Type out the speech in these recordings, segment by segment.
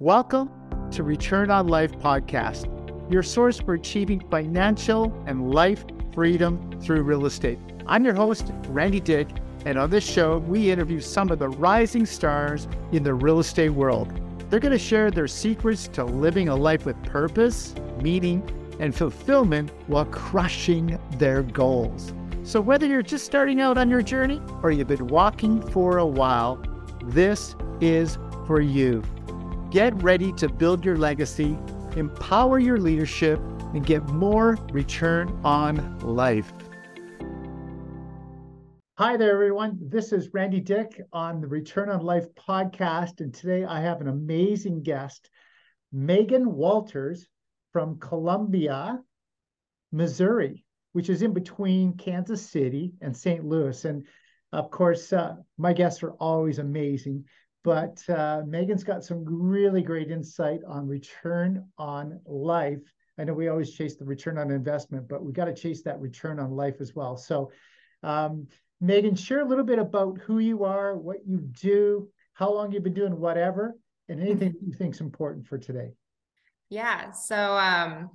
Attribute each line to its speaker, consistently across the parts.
Speaker 1: Welcome to Return on Life podcast, your source for achieving financial and life freedom through real estate. I'm your host, Randy Dick, and on this show, we interview some of the rising stars in the real estate world. They're going to share their secrets to living a life with purpose, meaning, and fulfillment while crushing their goals. So, whether you're just starting out on your journey or you've been walking for a while, this is for you. Get ready to build your legacy, empower your leadership, and get more return on life. Hi there, everyone. This is Randy Dick on the Return on Life podcast. And today I have an amazing guest, Megan Walters from Columbia, Missouri, which is in between Kansas City and St. Louis. And of course, uh, my guests are always amazing. But uh, Megan's got some really great insight on return on life. I know we always chase the return on investment, but we got to chase that return on life as well. So, um, Megan, share a little bit about who you are, what you do, how long you've been doing whatever, and anything you think is important for today.
Speaker 2: Yeah. So um,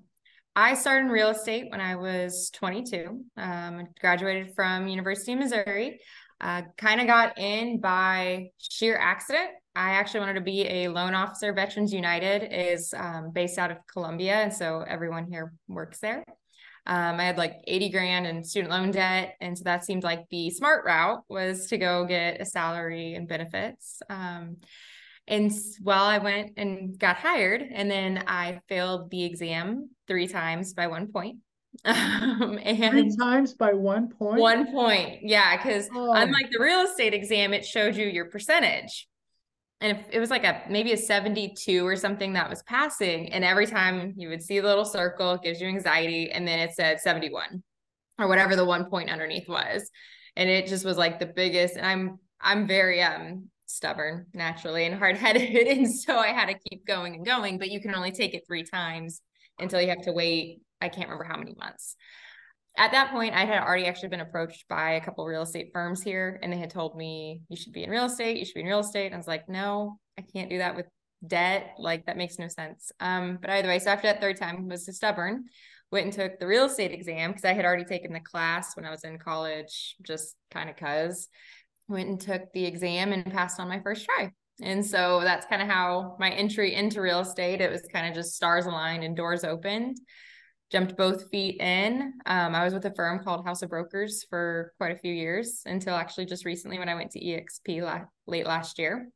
Speaker 2: I started in real estate when I was 22. Um, graduated from University of Missouri. Uh, kind of got in by sheer accident. I actually wanted to be a loan officer. Veterans United is um, based out of Columbia, and so everyone here works there. Um, I had like 80 grand in student loan debt. And so that seemed like the smart route was to go get a salary and benefits. Um, and well, I went and got hired, and then I failed the exam three times by one point.
Speaker 1: Um, and three times by one point.
Speaker 2: One point, yeah. Because oh. unlike the real estate exam, it showed you your percentage, and if, it was like a maybe a seventy-two or something that was passing. And every time you would see the little circle, it gives you anxiety, and then it said seventy-one or whatever the one point underneath was, and it just was like the biggest. And I'm I'm very um stubborn naturally and hard-headed, and so I had to keep going and going. But you can only take it three times until you have to wait I can't remember how many months. At that point, I had already actually been approached by a couple real estate firms here, and they had told me, You should be in real estate, you should be in real estate. And I was like, No, I can't do that with debt. Like, that makes no sense. Um, but either way, so after that third time, was stubborn, went and took the real estate exam because I had already taken the class when I was in college, just kind of cuz. Went and took the exam and passed on my first try. And so that's kind of how my entry into real estate, it was kind of just stars aligned and doors opened jumped both feet in. Um, I was with a firm called House of Brokers for quite a few years until actually just recently when I went to EXP la- late last year.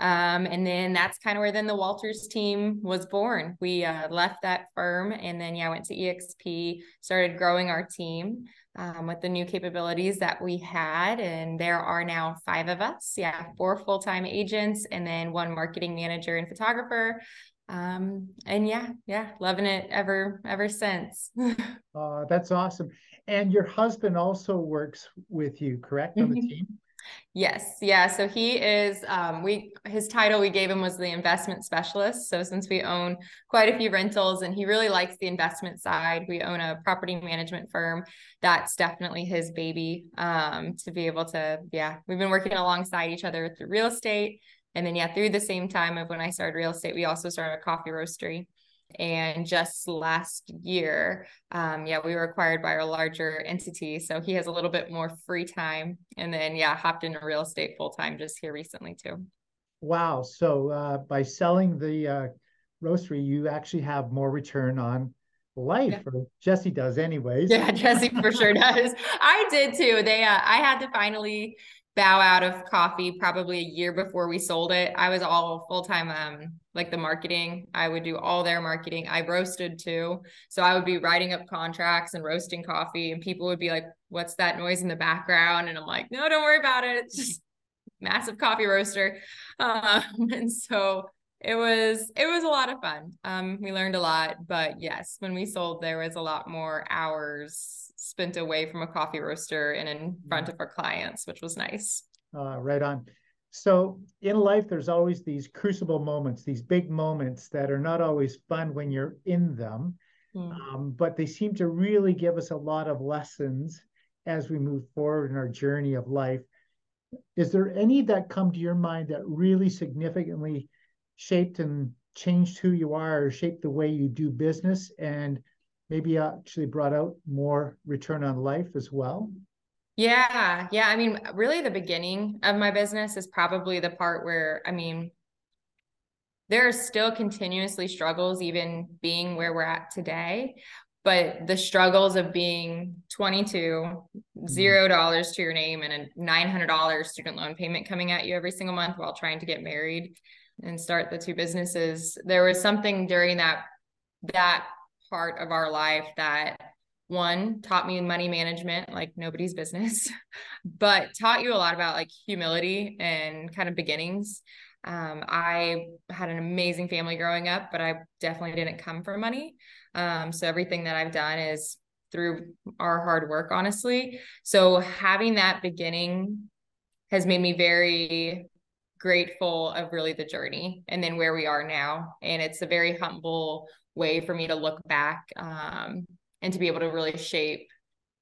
Speaker 2: Um, and then that's kind of where then the Walters team was born. We uh, left that firm and then, yeah, went to EXP, started growing our team um, with the new capabilities that we had. And there are now five of us. Yeah, four full time agents and then one marketing manager and photographer um and yeah yeah loving it ever ever since
Speaker 1: uh, that's awesome and your husband also works with you correct on the mm-hmm. team
Speaker 2: yes yeah so he is um we his title we gave him was the investment specialist so since we own quite a few rentals and he really likes the investment side we own a property management firm that's definitely his baby um to be able to yeah we've been working alongside each other through real estate and then, yeah, through the same time of when I started real estate, we also started a coffee roastery. And just last year, um, yeah, we were acquired by a larger entity. So he has a little bit more free time. And then, yeah, hopped into real estate full time just here recently, too.
Speaker 1: Wow. So uh, by selling the uh, roastery, you actually have more return on life yeah. or Jesse does anyways.
Speaker 2: Yeah, Jesse for sure does. I did too. They uh, I had to finally bow out of coffee probably a year before we sold it. I was all full time, um, like the marketing. I would do all their marketing. I roasted too. So I would be writing up contracts and roasting coffee, and people would be like, What's that noise in the background? And I'm like, No, don't worry about it. It's just massive coffee roaster. Um, and so it was it was a lot of fun. Um, we learned a lot, but yes, when we sold, there was a lot more hours spent away from a coffee roaster and in front of our clients, which was nice.
Speaker 1: Uh, right on. So in life, there's always these crucible moments, these big moments that are not always fun when you're in them, mm. um, but they seem to really give us a lot of lessons as we move forward in our journey of life. Is there any that come to your mind that really significantly shaped and changed who you are or shaped the way you do business and maybe actually brought out more return on life as well?
Speaker 2: Yeah. Yeah. I mean, really, the beginning of my business is probably the part where, I mean, there are still continuously struggles, even being where we're at today. But the struggles of being 22, mm-hmm. zero dollars to your name, and a $900 student loan payment coming at you every single month while trying to get married and start the two businesses. There was something during that that part of our life that one taught me money management like nobody's business but taught you a lot about like humility and kind of beginnings. Um, i had an amazing family growing up but i definitely didn't come from money. Um, so everything that i've done is through our hard work honestly. So having that beginning has made me very grateful of really the journey and then where we are now. And it's a very humble way for me to look back um, and to be able to really shape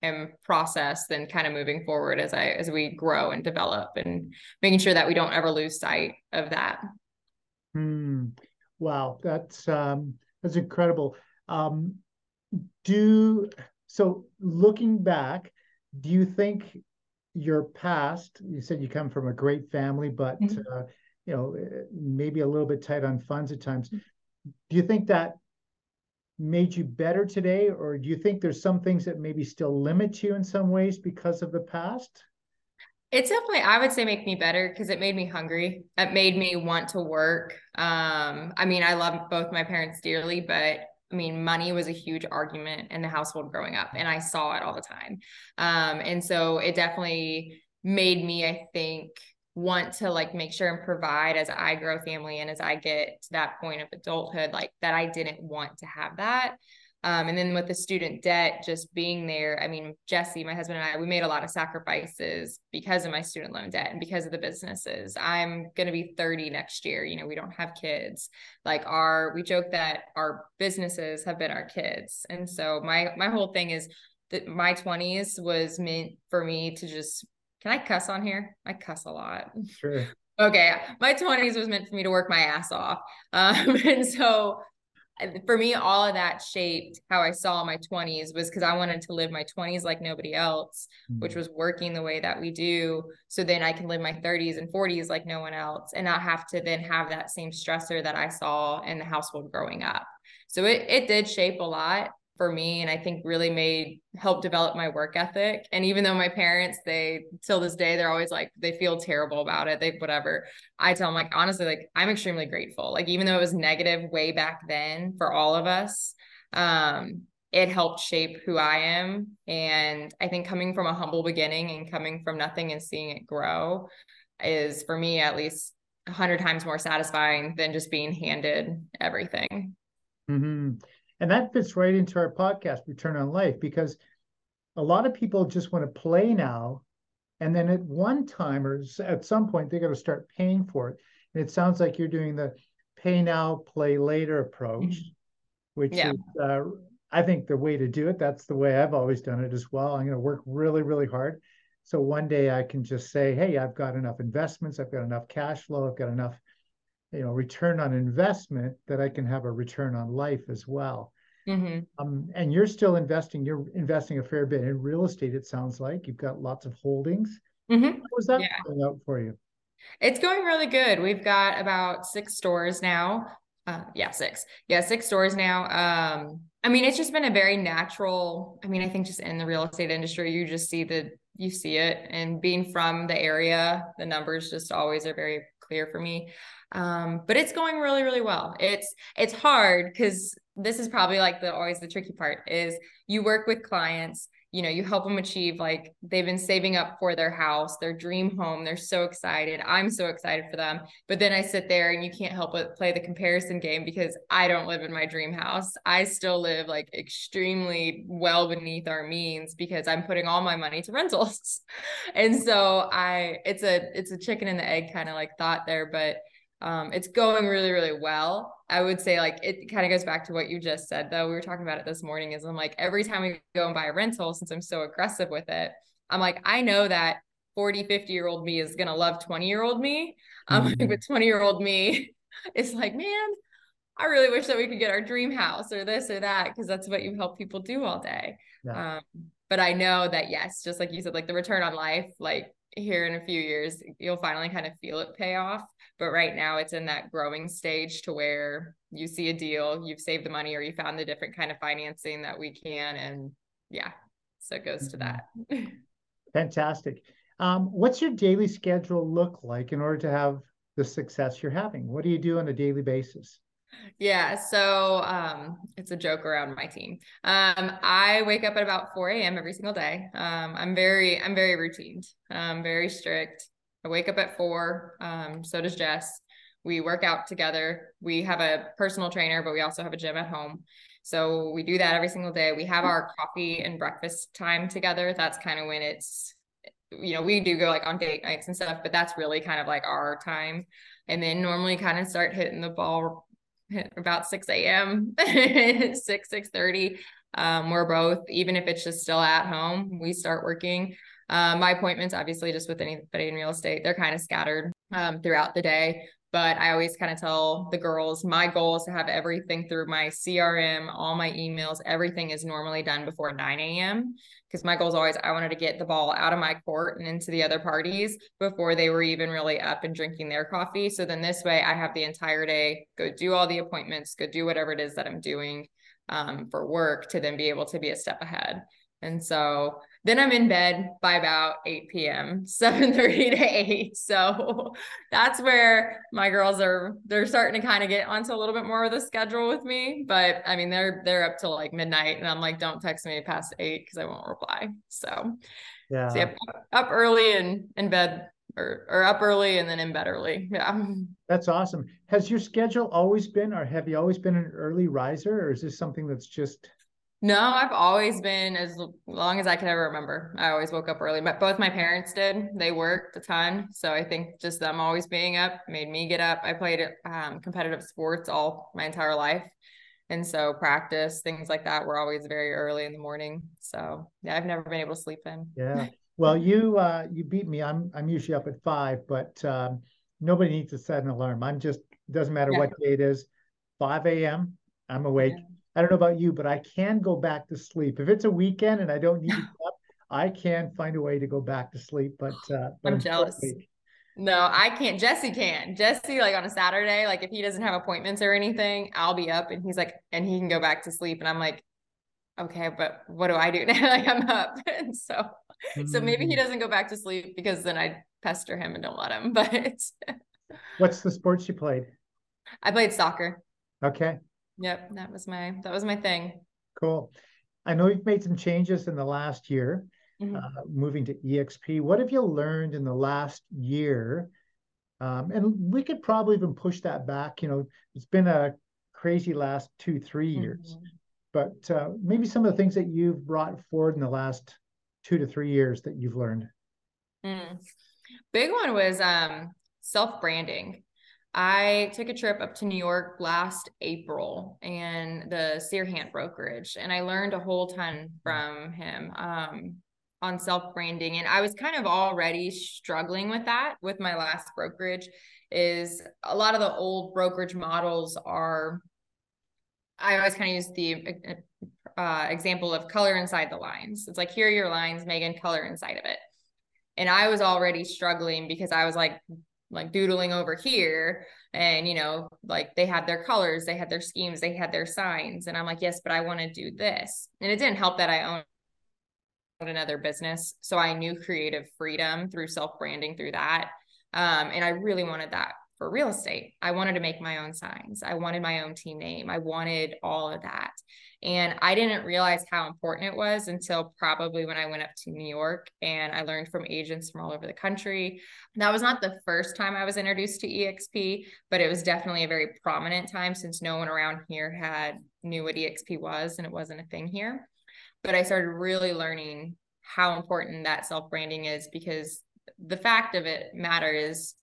Speaker 2: and process then kind of moving forward as I as we grow and develop and making sure that we don't ever lose sight of that.
Speaker 1: Hmm. Wow, that's um that's incredible. Um do so looking back, do you think your past, you said you come from a great family, but mm-hmm. uh, you know, maybe a little bit tight on funds at times. Do you think that made you better today, or do you think there's some things that maybe still limit you in some ways because of the past?
Speaker 2: It's definitely, I would say, make me better because it made me hungry. It made me want to work. Um, I mean, I love both my parents dearly, but I mean, money was a huge argument in the household growing up, and I saw it all the time. Um, and so it definitely made me, I think, want to like make sure and provide as I grow family and as I get to that point of adulthood, like that I didn't want to have that. Um, and then with the student debt, just being there, I mean, Jesse, my husband and I, we made a lot of sacrifices because of my student loan debt and because of the businesses. I'm going to be 30 next year. You know, we don't have kids. Like our, we joke that our businesses have been our kids. And so my, my whole thing is that my 20s was meant for me to just can I cuss on here? I cuss a lot.
Speaker 1: Sure.
Speaker 2: Okay. My 20s was meant for me to work my ass off. Um, and so for me, all of that shaped how I saw my 20s was because I wanted to live my 20s like nobody else, mm-hmm. which was working the way that we do. So then I can live my 30s and 40s like no one else and not have to then have that same stressor that I saw in the household growing up. So it, it did shape a lot for me and I think really made help develop my work ethic. And even though my parents, they till this day, they're always like, they feel terrible about it. They whatever. I tell them like honestly, like I'm extremely grateful. Like even though it was negative way back then for all of us, um, it helped shape who I am. And I think coming from a humble beginning and coming from nothing and seeing it grow is for me at least a hundred times more satisfying than just being handed everything.
Speaker 1: Mm-hmm. And that fits right into our podcast, Return on Life, because a lot of people just want to play now. And then at one time or at some point, they got to start paying for it. And it sounds like you're doing the pay now, play later approach, mm-hmm. which yeah. is, uh, I think, the way to do it. That's the way I've always done it as well. I'm going to work really, really hard. So one day I can just say, hey, I've got enough investments, I've got enough cash flow, I've got enough you know return on investment that I can have a return on life as well. Mm-hmm. Um, and you're still investing. You're investing a fair bit in real estate. It sounds like you've got lots of holdings. Mm-hmm. How was that yeah. going out for you?
Speaker 2: It's going really good. We've got about six stores now. Uh, yeah, six. Yeah, six stores now. Um, I mean, it's just been a very natural. I mean, I think just in the real estate industry, you just see the you see it, and being from the area, the numbers just always are very clear for me um, but it's going really really well. It's it's hard because this is probably like the always the tricky part is you work with clients you know you help them achieve like they've been saving up for their house their dream home they're so excited i'm so excited for them but then i sit there and you can't help but play the comparison game because i don't live in my dream house. I still live like extremely well beneath our means because i'm putting all my money to rentals. And so i it's a it's a chicken and the egg kind of like thought there but um, it's going really, really well. I would say like it kind of goes back to what you just said though. We were talking about it this morning is I'm like every time we go and buy a rental, since I'm so aggressive with it, I'm like, I know that 40, 50 year old me is gonna love 20 year old me. I'm mm-hmm. like, but 20 year old me it's like, man, I really wish that we could get our dream house or this or that because that's what you help people do all day. Yeah. Um, but I know that yes, just like you said, like the return on life, like here in a few years, you'll finally kind of feel it pay off. But right now, it's in that growing stage to where you see a deal, you've saved the money, or you found the different kind of financing that we can, and yeah, so it goes mm-hmm. to that.
Speaker 1: Fantastic. Um, what's your daily schedule look like in order to have the success you're having? What do you do on a daily basis?
Speaker 2: Yeah, so um, it's a joke around my team. Um, I wake up at about 4 a.m. every single day. Um, I'm very, I'm very routined, um, very strict. I wake up at four. Um, so does Jess. We work out together. We have a personal trainer, but we also have a gym at home. So we do that every single day. We have our coffee and breakfast time together. That's kind of when it's, you know, we do go like on date nights and stuff, but that's really kind of like our time. And then normally kind of start hitting the ball about 6 a.m 6 6 30 um, we're both even if it's just still at home we start working. Um, my appointments obviously just with anybody in real estate they're kind of scattered um, throughout the day but i always kind of tell the girls my goal is to have everything through my crm all my emails everything is normally done before 9 a.m because my goal is always I wanted to get the ball out of my court and into the other parties before they were even really up and drinking their coffee. So then this way I have the entire day, go do all the appointments, go do whatever it is that I'm doing um, for work to then be able to be a step ahead. And so then I'm in bed by about 8 p.m., 7 30 to 8. So that's where my girls are they're starting to kind of get onto a little bit more of the schedule with me. But I mean they're they're up till like midnight and I'm like, don't text me past eight because I won't reply. So yeah, so yeah up early and in bed or, or up early and then in bed early. Yeah.
Speaker 1: That's awesome. Has your schedule always been, or have you always been an early riser, or is this something that's just
Speaker 2: no, I've always been as long as I can ever remember. I always woke up early. But both my parents did. They worked a ton, so I think just them always being up made me get up. I played um, competitive sports all my entire life, and so practice things like that were always very early in the morning. So yeah, I've never been able to sleep in.
Speaker 1: Yeah. Well, you uh, you beat me. I'm I'm usually up at five, but um, nobody needs to set an alarm. I'm just doesn't matter yeah. what day it is. 5 a.m. I'm awake. Yeah I don't know about you, but I can go back to sleep. If it's a weekend and I don't need to up, I can find a way to go back to sleep. But, uh,
Speaker 2: but I'm jealous. No, I can't. Jesse can. Jesse, like on a Saturday, like if he doesn't have appointments or anything, I'll be up and he's like, and he can go back to sleep. And I'm like, okay, but what do I do now? like I'm up. And so, so maybe he mm. doesn't go back to sleep because then I pester him and don't let him. But
Speaker 1: what's the sports you played?
Speaker 2: I played soccer.
Speaker 1: Okay.
Speaker 2: Yep, that was my that was my thing.
Speaker 1: Cool. I know you've made some changes in the last year, mm-hmm. uh, moving to EXP. What have you learned in the last year? Um, and we could probably even push that back. You know, it's been a crazy last two, three years, mm-hmm. but uh, maybe some of the things that you've brought forward in the last two to three years that you've learned.
Speaker 2: Mm. Big one was um, self branding. I took a trip up to New York last April and the Serhant brokerage, and I learned a whole ton from him um, on self branding. And I was kind of already struggling with that with my last brokerage. Is a lot of the old brokerage models are. I always kind of use the uh, example of color inside the lines. It's like here are your lines, Megan, color inside of it. And I was already struggling because I was like like doodling over here. And you know like they had their colors they had their schemes they had their signs. And i'm like yes but i want to do this. And it didn't help that i owned another business so i knew creative freedom through self branding through that. Um, and i really wanted that for real estate i wanted to make my own signs i wanted my own team name i wanted all of that and I didn't realize how important it was until probably when I went up to New York and I learned from agents from all over the country. That was not the first time I was introduced to EXP, but it was definitely a very prominent time since no one around here had knew what EXP was and it wasn't a thing here. But I started really learning how important that self branding is because the fact of it matter is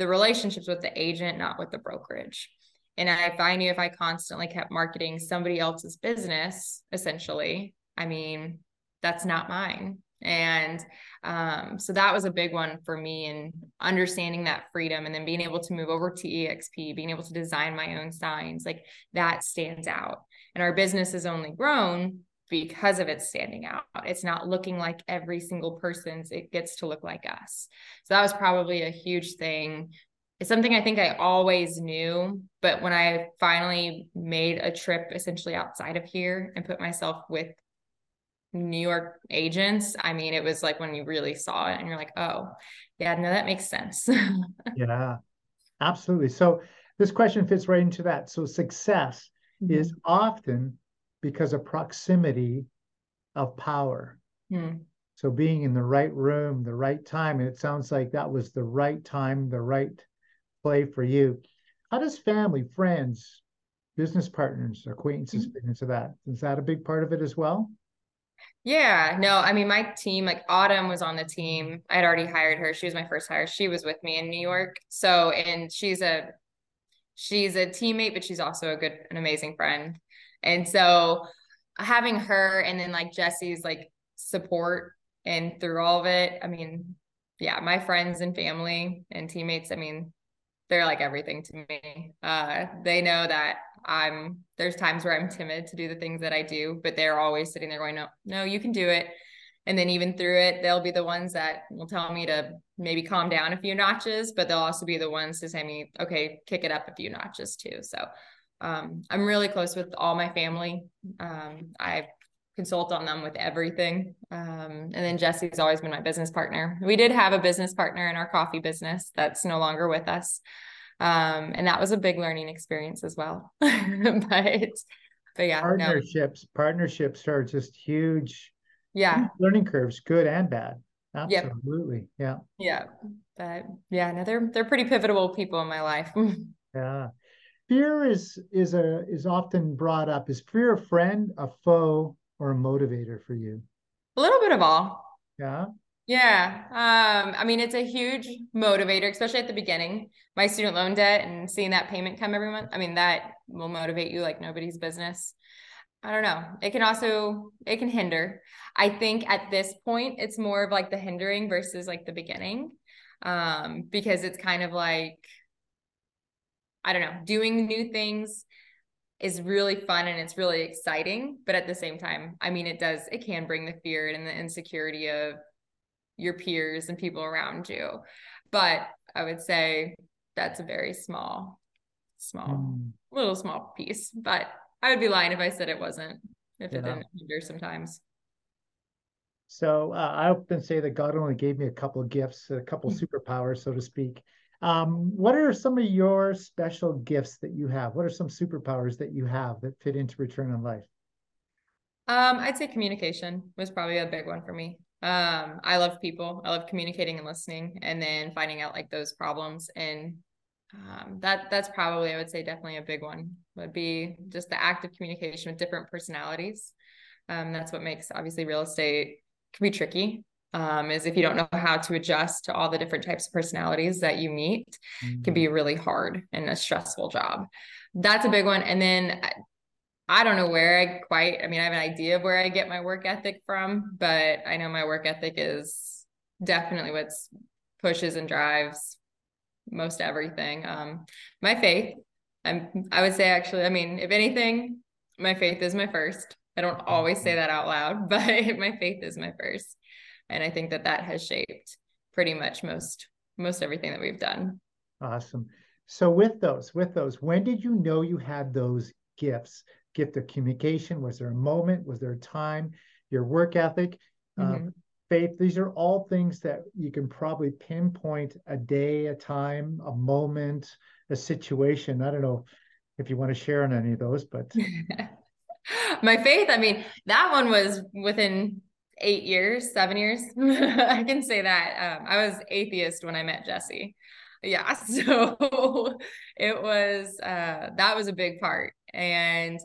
Speaker 2: the relationships with the agent, not with the brokerage. And I, if I knew if I constantly kept marketing somebody else's business, essentially, I mean, that's not mine. And um, so that was a big one for me and understanding that freedom and then being able to move over to EXP, being able to design my own signs, like that stands out. And our business has only grown because of it standing out. It's not looking like every single person's, it gets to look like us. So that was probably a huge thing. It's something I think I always knew, but when I finally made a trip essentially outside of here and put myself with New York agents, I mean, it was like when you really saw it and you're like, oh, yeah, no, that makes sense.
Speaker 1: yeah, absolutely. So this question fits right into that. So success mm-hmm. is often because of proximity of power. Mm. So being in the right room, the right time, and it sounds like that was the right time, the right play for you. How does family, friends, business partners, acquaintances mm-hmm. fit into that? Is that a big part of it as well?
Speaker 2: Yeah, no, I mean, my team, like Autumn was on the team. I'd already hired her. She was my first hire. She was with me in New York. So, and she's a, she's a teammate, but she's also a good, an amazing friend. And so having her and then like Jesse's like support and through all of it, I mean, yeah, my friends and family and teammates, I mean, they're like everything to me. Uh, they know that I'm there's times where I'm timid to do the things that I do, but they're always sitting there going, No, no, you can do it. And then even through it, they'll be the ones that will tell me to maybe calm down a few notches, but they'll also be the ones to say me, okay, kick it up a few notches too. So um, I'm really close with all my family. Um, I consult on them with everything. Um, and then Jesse's always been my business partner. We did have a business partner in our coffee business that's no longer with us. Um, and that was a big learning experience as well. but but yeah,
Speaker 1: partnerships, no. partnerships are just huge.
Speaker 2: Yeah.
Speaker 1: Huge learning curves, good and bad. Absolutely. Yep.
Speaker 2: Yeah. Yeah. But yeah, no, they're they're pretty pivotal people in my life.
Speaker 1: yeah. Fear is is a is often brought up. Is fear a friend, a foe, or a motivator for you?
Speaker 2: A little bit of all.
Speaker 1: Yeah.
Speaker 2: Yeah. Um, I mean, it's a huge motivator, especially at the beginning. My student loan debt and seeing that payment come every month. I mean, that will motivate you like nobody's business. I don't know. It can also it can hinder. I think at this point it's more of like the hindering versus like the beginning. Um, because it's kind of like I don't know, doing new things is really fun and it's really exciting. But at the same time, I mean, it does, it can bring the fear and the insecurity of your peers and people around you. But I would say that's a very small, small, mm. little small piece. But I would be lying if I said it wasn't, if yeah. it didn't hinder sometimes.
Speaker 1: So uh, I often say that God only gave me a couple of gifts, a couple superpowers, so to speak. Um, what are some of your special gifts that you have? What are some superpowers that you have that fit into return on life?
Speaker 2: Um, I'd say communication was probably a big one for me. Um, I love people. I love communicating and listening, and then finding out like those problems. And um, that that's probably I would say definitely a big one. Would be just the act of communication with different personalities. Um, that's what makes obviously real estate can be tricky um, is if you don't know how to adjust to all the different types of personalities that you meet mm-hmm. can be mm-hmm. really hard and a stressful job that's a big one and then I don't know where I quite, I mean, I have an idea of where I get my work ethic from, but I know my work ethic is definitely what's pushes and drives most everything. Um, my faith, I'm, I would say actually, I mean, if anything, my faith is my first. I don't always say that out loud, but my faith is my first and i think that that has shaped pretty much most most everything that we've done.
Speaker 1: Awesome. So with those with those when did you know you had those gifts? Gift of communication? Was there a moment? Was there a time? Your work ethic? Uh, mm-hmm. uh, faith? These are all things that you can probably pinpoint a day a time a moment a situation. I don't know if you want to share on any of those but
Speaker 2: my faith i mean that one was within eight years, seven years. I can say that. Um, I was atheist when I met Jesse. Yeah. So it was, uh, that was a big part. And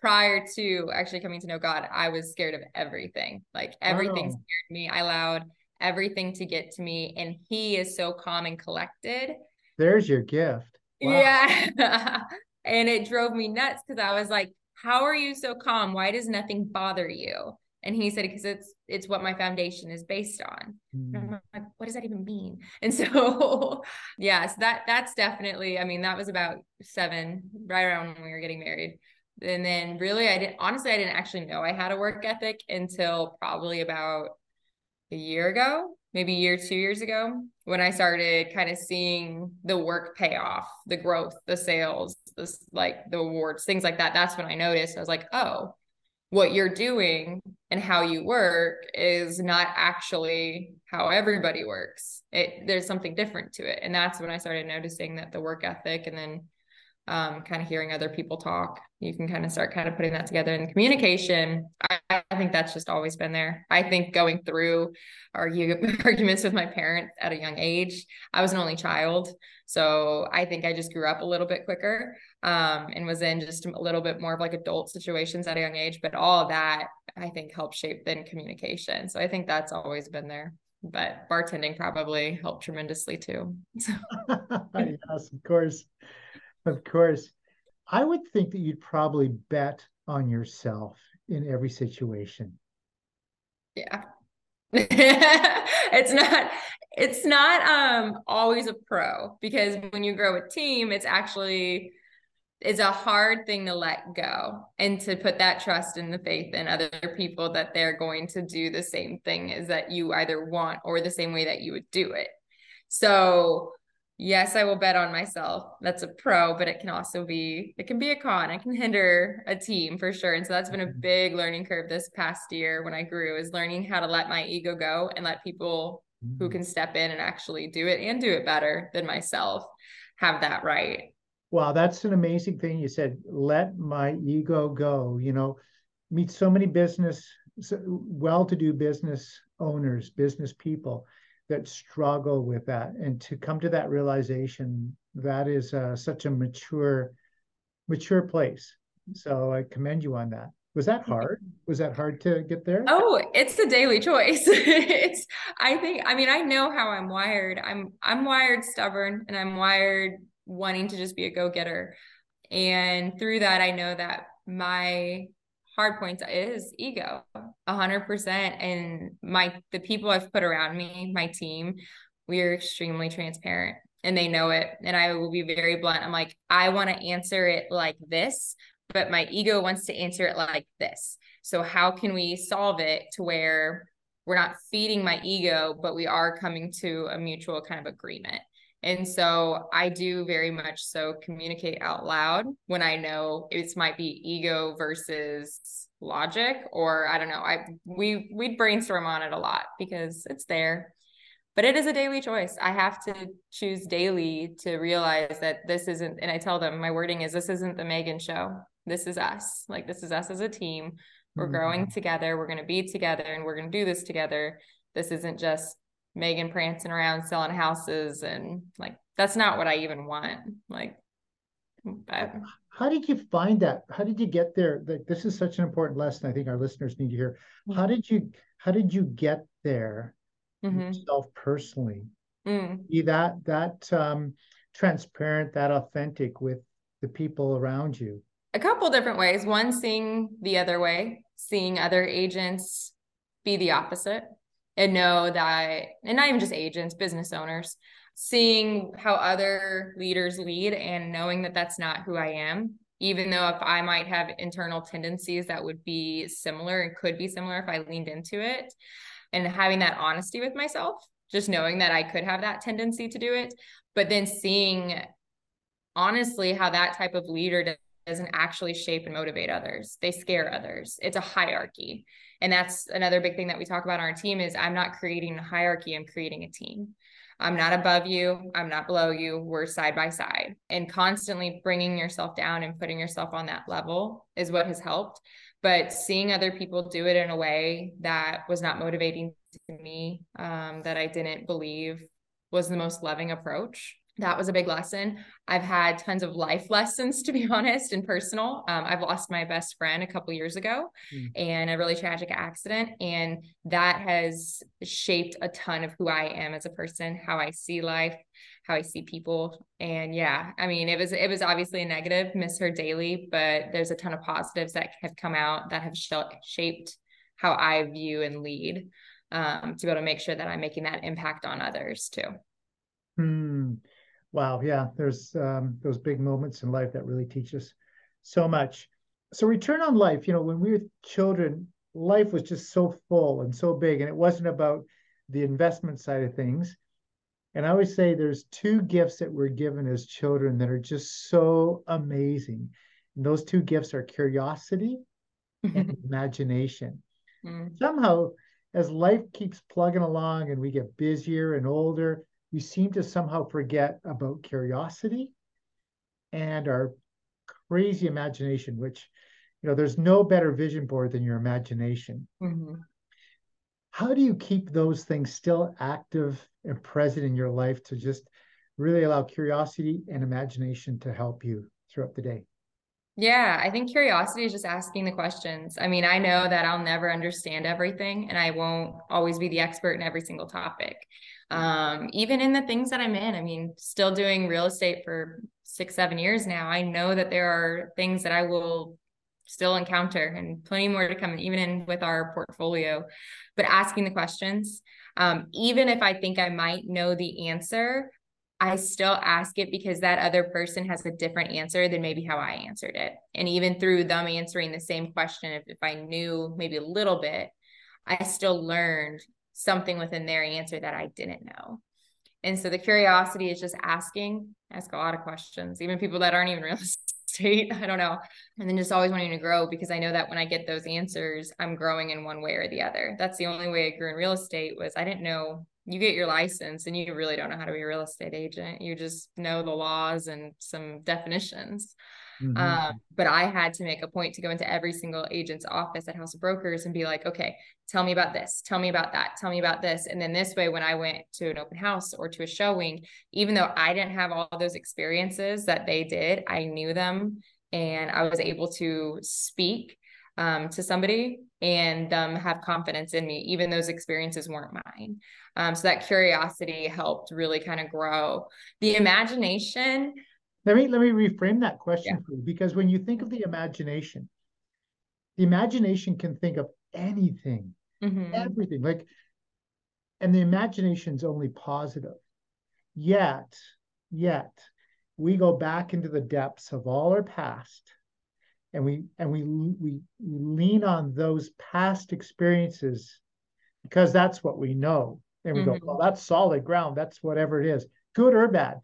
Speaker 2: prior to actually coming to know God, I was scared of everything. Like everything oh. scared me. I allowed everything to get to me. And He is so calm and collected.
Speaker 1: There's your gift.
Speaker 2: Wow. Yeah. and it drove me nuts because I was like, how are you so calm? Why does nothing bother you? And he said, because it's it's what my foundation is based on. Mm. I'm like, what does that even mean? And so yes, yeah, so that that's definitely, I mean, that was about seven, right around when we were getting married. And then really I didn't honestly I didn't actually know I had a work ethic until probably about a year ago, maybe a year, two years ago, when I started kind of seeing the work pay off, the growth, the sales, this like the awards, things like that. That's when I noticed I was like, oh, what you're doing and how you work is not actually how everybody works. It there's something different to it. And that's when I started noticing that the work ethic and then um, kind of hearing other people talk, you can kind of start kind of putting that together. And communication, I, I think that's just always been there. I think going through argue, arguments with my parents at a young age, I was an only child. So I think I just grew up a little bit quicker um, and was in just a little bit more of like adult situations at a young age. But all that, I think, helped shape then communication. So I think that's always been there but bartending probably helped tremendously too. So.
Speaker 1: yes, of course. Of course. I would think that you'd probably bet on yourself in every situation.
Speaker 2: Yeah. it's not it's not um always a pro because when you grow a team it's actually it's a hard thing to let go and to put that trust and the faith in other people that they're going to do the same thing as that you either want or the same way that you would do it so yes, I will bet on myself. That's a pro, but it can also be, it can be a con. It can hinder a team for sure. And so that's been a mm-hmm. big learning curve this past year when I grew is learning how to let my ego go and let people who mm-hmm. can step in and actually do it and do it better than myself have that right.
Speaker 1: Wow, that's an amazing thing. You said, let my ego go. You know, meet so many business, well to do business owners, business people that struggle with that. And to come to that realization that is uh, such a mature mature place. So i commend you on that. Was that hard? Was that hard to get there?
Speaker 2: Oh it's a daily choice. It's i think i mean i know how i'm wired. I'm i'm wired stubborn and i'm wired wanting to just be a go-getter. And through that i know that my hard points is ego a hundred percent. And my the people i've put around me my team we are extremely transparent and they know it. And i will be very blunt. I'm like i want to answer it like this but my ego wants to answer it like this. So how can we solve it to where we're not feeding my ego but we are coming to a mutual kind of agreement and so I do very much so communicate out loud when I know it might be ego versus logic or I don't know. I we we brainstorm on it a lot because it's there. But it is a daily choice. I have to choose daily to realize that this isn't and I tell them my wording is this isn't the Megan show. This is us. Like this is us as a team. We're mm-hmm. growing together. We're going to be together and we're going to do this together. This isn't just Megan prancing around selling houses and like that's not what I even want. Like
Speaker 1: but how did you find that? How did you get there? Like this is such an important lesson I think our listeners need to hear. Mm-hmm. How did you how did you get there mm-hmm. yourself personally? Mm. Be that that um transparent, that authentic with the people around you?
Speaker 2: A couple different ways. One, seeing the other way, seeing other agents be the opposite and know that, and not even just agents, business owners, seeing how other leaders lead and knowing that that's not who I am. Even though if I might have internal tendencies that would be similar and could be similar if I leaned into it, and having that honesty with myself, just knowing that I could have that tendency to do it, but then seeing honestly how that type of leader doesn't actually shape and motivate others. They scare others. It's a hierarchy. And that's another big thing that we talk about on our team is I'm not creating a hierarchy, I'm creating a team. I'm not above you, I'm not below you. We're side by side. And constantly bringing yourself down and putting yourself on that level is what has helped. But seeing other people do it in a way that was not motivating to me, um, that I didn't believe was the most loving approach that was a big lesson. I've had tons of life lessons, to be honest, and personal. Um, I've lost my best friend a couple years ago mm. in a really tragic accident, and that has shaped a ton of who I am as a person, how I see life, how I see people. And yeah, I mean, it was it was obviously a negative, miss her daily, but there's a ton of positives that have come out that have sh- shaped how I view and lead um, to be able to make sure that I'm making that impact on others too.
Speaker 1: Hmm. Wow. Yeah. There's um, those big moments in life that really teach us so much. So, return on life, you know, when we were children, life was just so full and so big, and it wasn't about the investment side of things. And I always say there's two gifts that we're given as children that are just so amazing. And those two gifts are curiosity and imagination. Mm. Somehow, as life keeps plugging along and we get busier and older, we seem to somehow forget about curiosity and our crazy imagination, which, you know, there's no better vision board than your imagination. Mm-hmm. How do you keep those things still active and present in your life to just really allow curiosity and imagination to help you throughout the day?
Speaker 2: Yeah, I think curiosity is just asking the questions. I mean, I know that I'll never understand everything and I won't always be the expert in every single topic. Um, even in the things that I'm in, I mean, still doing real estate for six, seven years now, I know that there are things that I will still encounter and plenty more to come, even in with our portfolio. But asking the questions, um, even if I think I might know the answer, I still ask it because that other person has a different answer than maybe how I answered it. And even through them answering the same question, if, if I knew maybe a little bit, I still learned something within their answer that I didn't know. And so the curiosity is just asking, ask a lot of questions, even people that aren't even real estate. I don't know. And then just always wanting to grow because I know that when I get those answers, I'm growing in one way or the other. That's the only way I grew in real estate was I didn't know you get your license and you really don't know how to be a real estate agent. You just know the laws and some definitions. Mm-hmm. Um, but I had to make a point to go into every single agent's office at House of Brokers and be like, okay, tell me about this, tell me about that, tell me about this. And then this way, when I went to an open house or to a showing, even though I didn't have all those experiences that they did, I knew them and I was able to speak um, to somebody and um, have confidence in me, even those experiences weren't mine. Um, so that curiosity helped really kind of grow the imagination.
Speaker 1: Let me let me reframe that question yeah. for you because when you think of the imagination, the imagination can think of anything, mm-hmm. everything. Like, and the imagination's only positive. Yet, yet, we go back into the depths of all our past and we and we we lean on those past experiences because that's what we know and we mm-hmm. go well that's solid ground that's whatever it is good or bad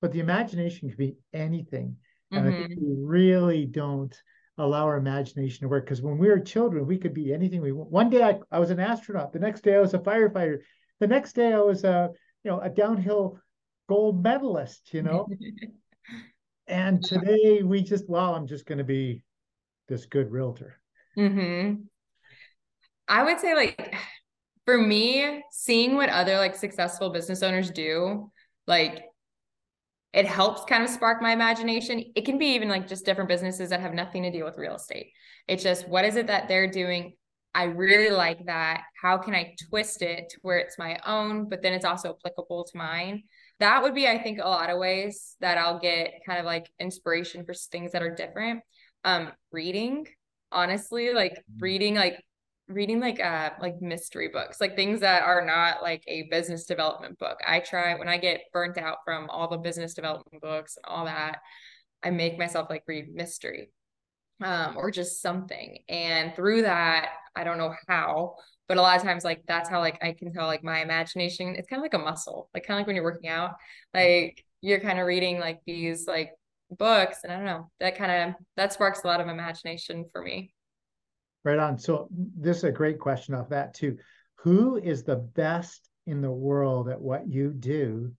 Speaker 1: but the imagination can be anything and mm-hmm. i think mm-hmm. we really don't allow our imagination to work because when we were children we could be anything we want one day I, I was an astronaut the next day i was a firefighter the next day i was a you know a downhill gold medalist you know And today we just, well, I'm just going to be this good realtor.
Speaker 2: Mm-hmm. I would say, like, for me, seeing what other like successful business owners do, like, it helps kind of spark my imagination. It can be even like just different businesses that have nothing to do with real estate. It's just what is it that they're doing? I really like that. How can I twist it to where it's my own, but then it's also applicable to mine? that would be i think a lot of ways that i'll get kind of like inspiration for things that are different um reading honestly like mm. reading like reading like uh like mystery books like things that are not like a business development book. I try when i get burnt out from all the business development books and all that i make myself like read mystery um or just something. And through that i don't know how but a lot of times like that's how like i can tell like my imagination it's kind of like a muscle like kind of like when you're working out like you're kind of reading like these like books and i don't know that kind of that sparks a lot of imagination for me
Speaker 1: right on so this is a great question off that too who is the best in the world at what you do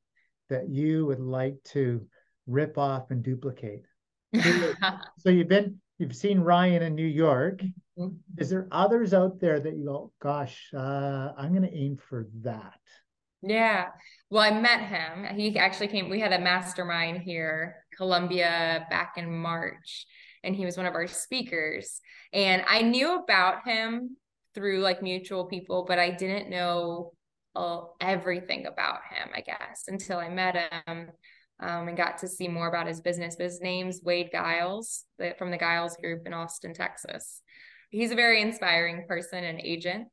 Speaker 1: that you would like to rip off and duplicate so you've been you've seen ryan in new york Mm-hmm. Is there others out there that you go, gosh, uh, I'm going to aim for that?
Speaker 2: Yeah. Well, I met him. He actually came, we had a mastermind here, Columbia, back in March, and he was one of our speakers. And I knew about him through like mutual people, but I didn't know everything about him, I guess, until I met him. Um, and got to see more about his business. But His name's Wade Giles from the Giles Group in Austin, Texas. he's a very inspiring person and agent.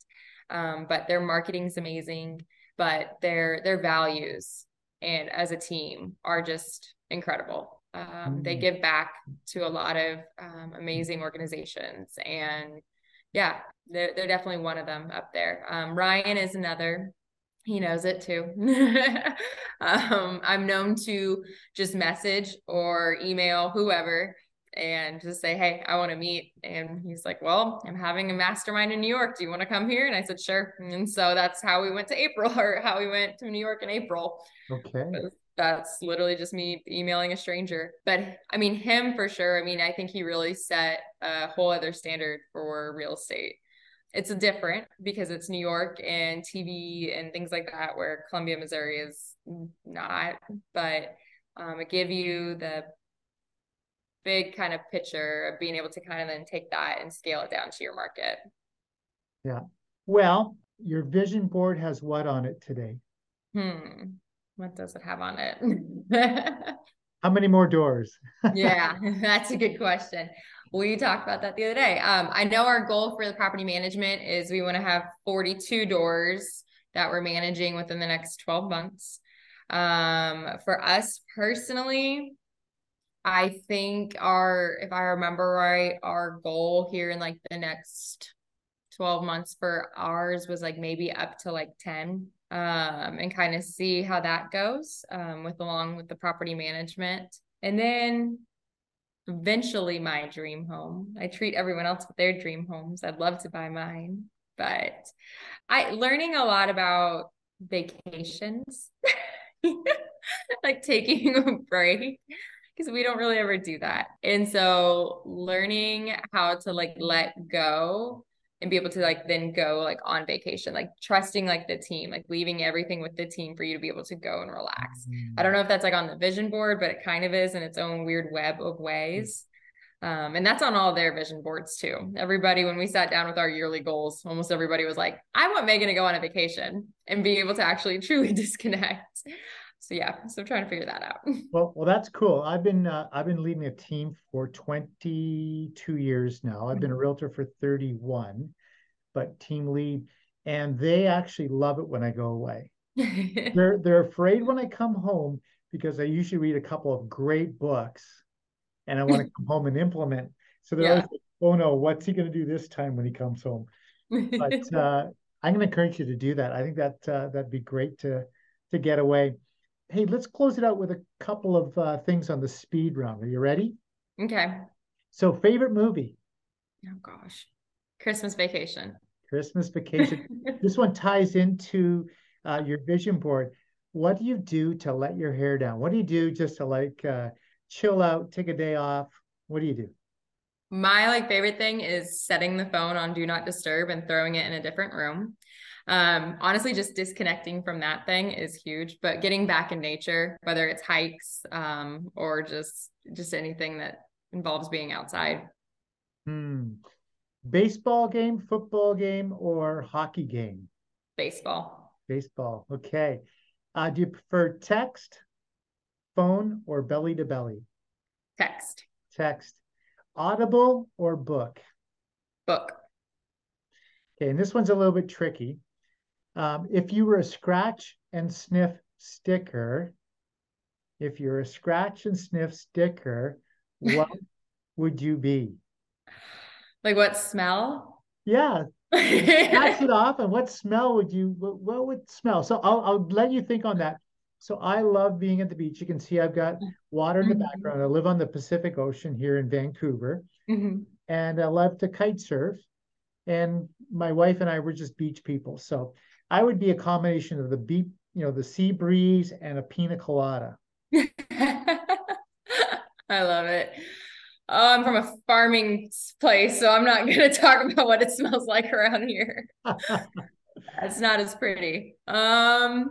Speaker 2: Um, but their marketing's amazing, but their their values and as a team are just incredible. Um. They mm. give back to a lot of um, amazing organizations, and yeah, they're they're definitely one of them up there. Um, Ryan is another he knows it too. um, I'm known to just message or email whoever and just say, Hey, I want to meet. And he's like, Well, I'm having a mastermind in New York. Do you want to come here? And I said, Sure. And so that's how we went to April or how we went to New York in April.
Speaker 1: Okay.
Speaker 2: That's literally just me emailing a stranger. But I mean, him for sure. I mean, I think he really set a whole other standard for real estate it's different because it's New York and TV and things like that, where Columbia, Missouri is not. But um, it give you the big kind of picture of being able to kind of then take that and scale it down to your market.
Speaker 1: Yeah. Well, your vision board has what on it today?
Speaker 2: Hmm. What does it have on it?
Speaker 1: How many more doors?
Speaker 2: yeah, that's a good question. We talked about that the other day. Um, I know our goal for the property management is we want to have 42 doors that we're managing within the next 12 months. Um, for us personally, I think our, if I remember right, our goal here in like the next 12 months for ours was like maybe up to like 10 um, and kind of see how that goes um, with along with the property management. And then eventually my dream home. I treat everyone else with their dream homes. I'd love to buy mine, but I learning a lot about vacations, like taking a break because we don't really ever do that. And so learning how to like let go and be able to like then go like on vacation like trusting like the team like leaving everything with the team for you to be able to go and relax. Mm. i don't know if that's like on the vision board but it kind of is in its own weird web of ways. Um, and that's on all their vision boards too. Everybody when we sat down with our yearly goals almost everybody was like i want megan to go on a vacation and be able to actually truly disconnect so yeah so trying to figure that out.
Speaker 1: Well well that's cool. I've been uh, i've been leading a team for 22 years now. I've been a mm-hmm. realtor for 31 but team lead and they actually love it when i go away. They're they're afraid when i come home because i usually read a couple of great books and i want to come home and implement. So they're yeah. always like, oh no what's he going to do this time when he comes home? But uh, i'm going to encourage you to do that. I think that uh, that'd be great to to get away hey, let's close it out with a couple of uh, things on the speed round. Are you ready?
Speaker 2: Okay.
Speaker 1: So, favorite movie?
Speaker 2: Oh gosh, Christmas Vacation.
Speaker 1: Christmas Vacation. this one ties into uh, your vision board. What do you do to let your hair down? What do you do just to like uh, chill out, take a day off? What do you do?
Speaker 2: My like favorite thing is setting the phone on do not disturb and throwing it in a different room um, honestly, just disconnecting from that thing is huge. But getting back in nature, whether it's hikes um, or just just anything that involves being outside.
Speaker 1: Hmm. Baseball game, football game, or hockey game?
Speaker 2: Baseball.
Speaker 1: Baseball. Okay. Uh, do you prefer text, phone, or belly to belly?
Speaker 2: Text.
Speaker 1: Text. Audible or book?
Speaker 2: Book.
Speaker 1: Okay, and this one's a little bit tricky. Um, if you were a scratch and sniff sticker, if you're a scratch and sniff sticker, what would you be?
Speaker 2: Like what smell?
Speaker 1: Yeah. Scratch it off. And what smell would you, what, what would smell? So I'll, I'll let you think on that. So I love being at the beach. You can see I've got water in the mm-hmm. background. I live on the Pacific Ocean here in Vancouver. Mm-hmm. And I love to kite surf. And my wife and I were just beach people. So I would be a combination of the beat, you know, the sea breeze and a pina colada.
Speaker 2: I love it. Oh, I'm from a farming place, so I'm not going to talk about what it smells like around here. it's not as pretty. Um,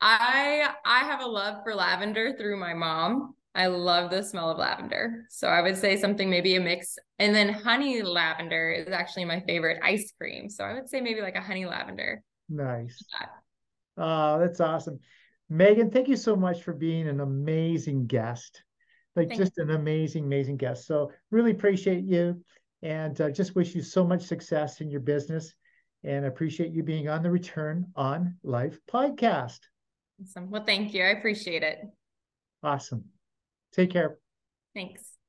Speaker 2: I I have a love for lavender through my mom. I love the smell of lavender. So I would say something maybe a mix. And then honey lavender is actually my favorite ice cream. So I would say maybe like a honey lavender.
Speaker 1: Nice. Oh, that's awesome. Megan, thank you so much for being an amazing guest. Like Thanks. just an amazing, amazing guest. So really appreciate you. And uh, just wish you so much success in your business and appreciate you being on the Return on Life podcast.
Speaker 2: Awesome. Well, thank you. I appreciate it.
Speaker 1: Awesome. Take care.
Speaker 2: Thanks.